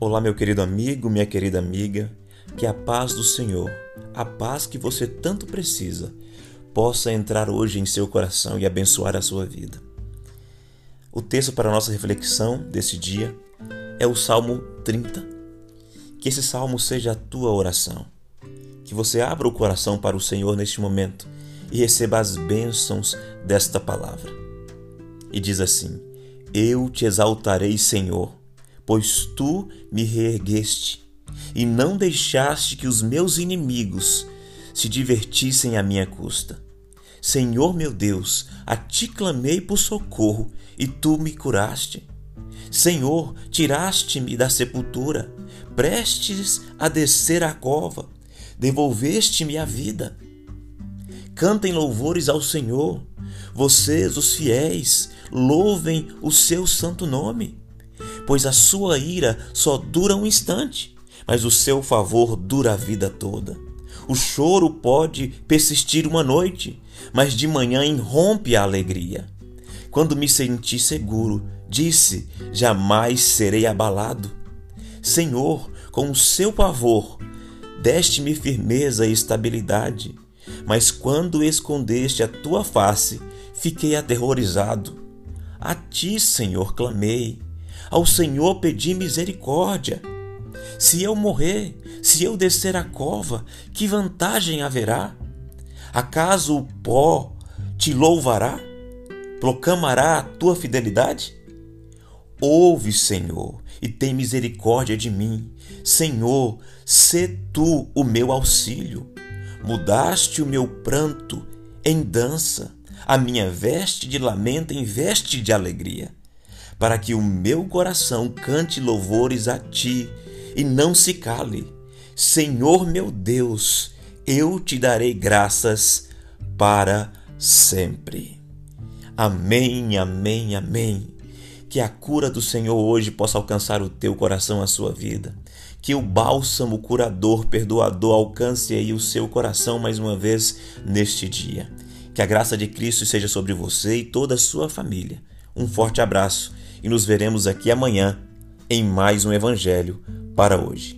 Olá, meu querido amigo, minha querida amiga, que a paz do Senhor, a paz que você tanto precisa, possa entrar hoje em seu coração e abençoar a sua vida. O texto para a nossa reflexão desse dia é o Salmo 30. Que esse salmo seja a tua oração. Que você abra o coração para o Senhor neste momento e receba as bênçãos desta palavra. E diz assim: Eu te exaltarei, Senhor pois tu me reergueste e não deixaste que os meus inimigos se divertissem à minha custa. Senhor meu Deus, a ti clamei por socorro e tu me curaste. Senhor, tiraste-me da sepultura, prestes a descer à cova, devolveste-me a vida. Cantem louvores ao Senhor, vocês, os fiéis, louvem o seu santo nome pois a sua ira só dura um instante, mas o seu favor dura a vida toda. O choro pode persistir uma noite, mas de manhã irrompe a alegria. Quando me senti seguro, disse: Jamais serei abalado. Senhor, com o seu pavor, deste-me firmeza e estabilidade. Mas quando escondeste a tua face, fiquei aterrorizado. A ti, Senhor, clamei ao Senhor pedi misericórdia. Se eu morrer, se eu descer a cova, que vantagem haverá? Acaso o pó te louvará? Proclamará a tua fidelidade? Ouve, Senhor, e tem misericórdia de mim. Senhor, sê tu o meu auxílio. Mudaste o meu pranto em dança, a minha veste de lamento em veste de alegria para que o meu coração cante louvores a ti e não se cale. Senhor meu Deus, eu te darei graças para sempre. Amém, amém, amém. Que a cura do Senhor hoje possa alcançar o teu coração, a sua vida. Que o bálsamo curador, perdoador alcance aí o seu coração mais uma vez neste dia. Que a graça de Cristo seja sobre você e toda a sua família. Um forte abraço e nos veremos aqui amanhã em mais um Evangelho para hoje.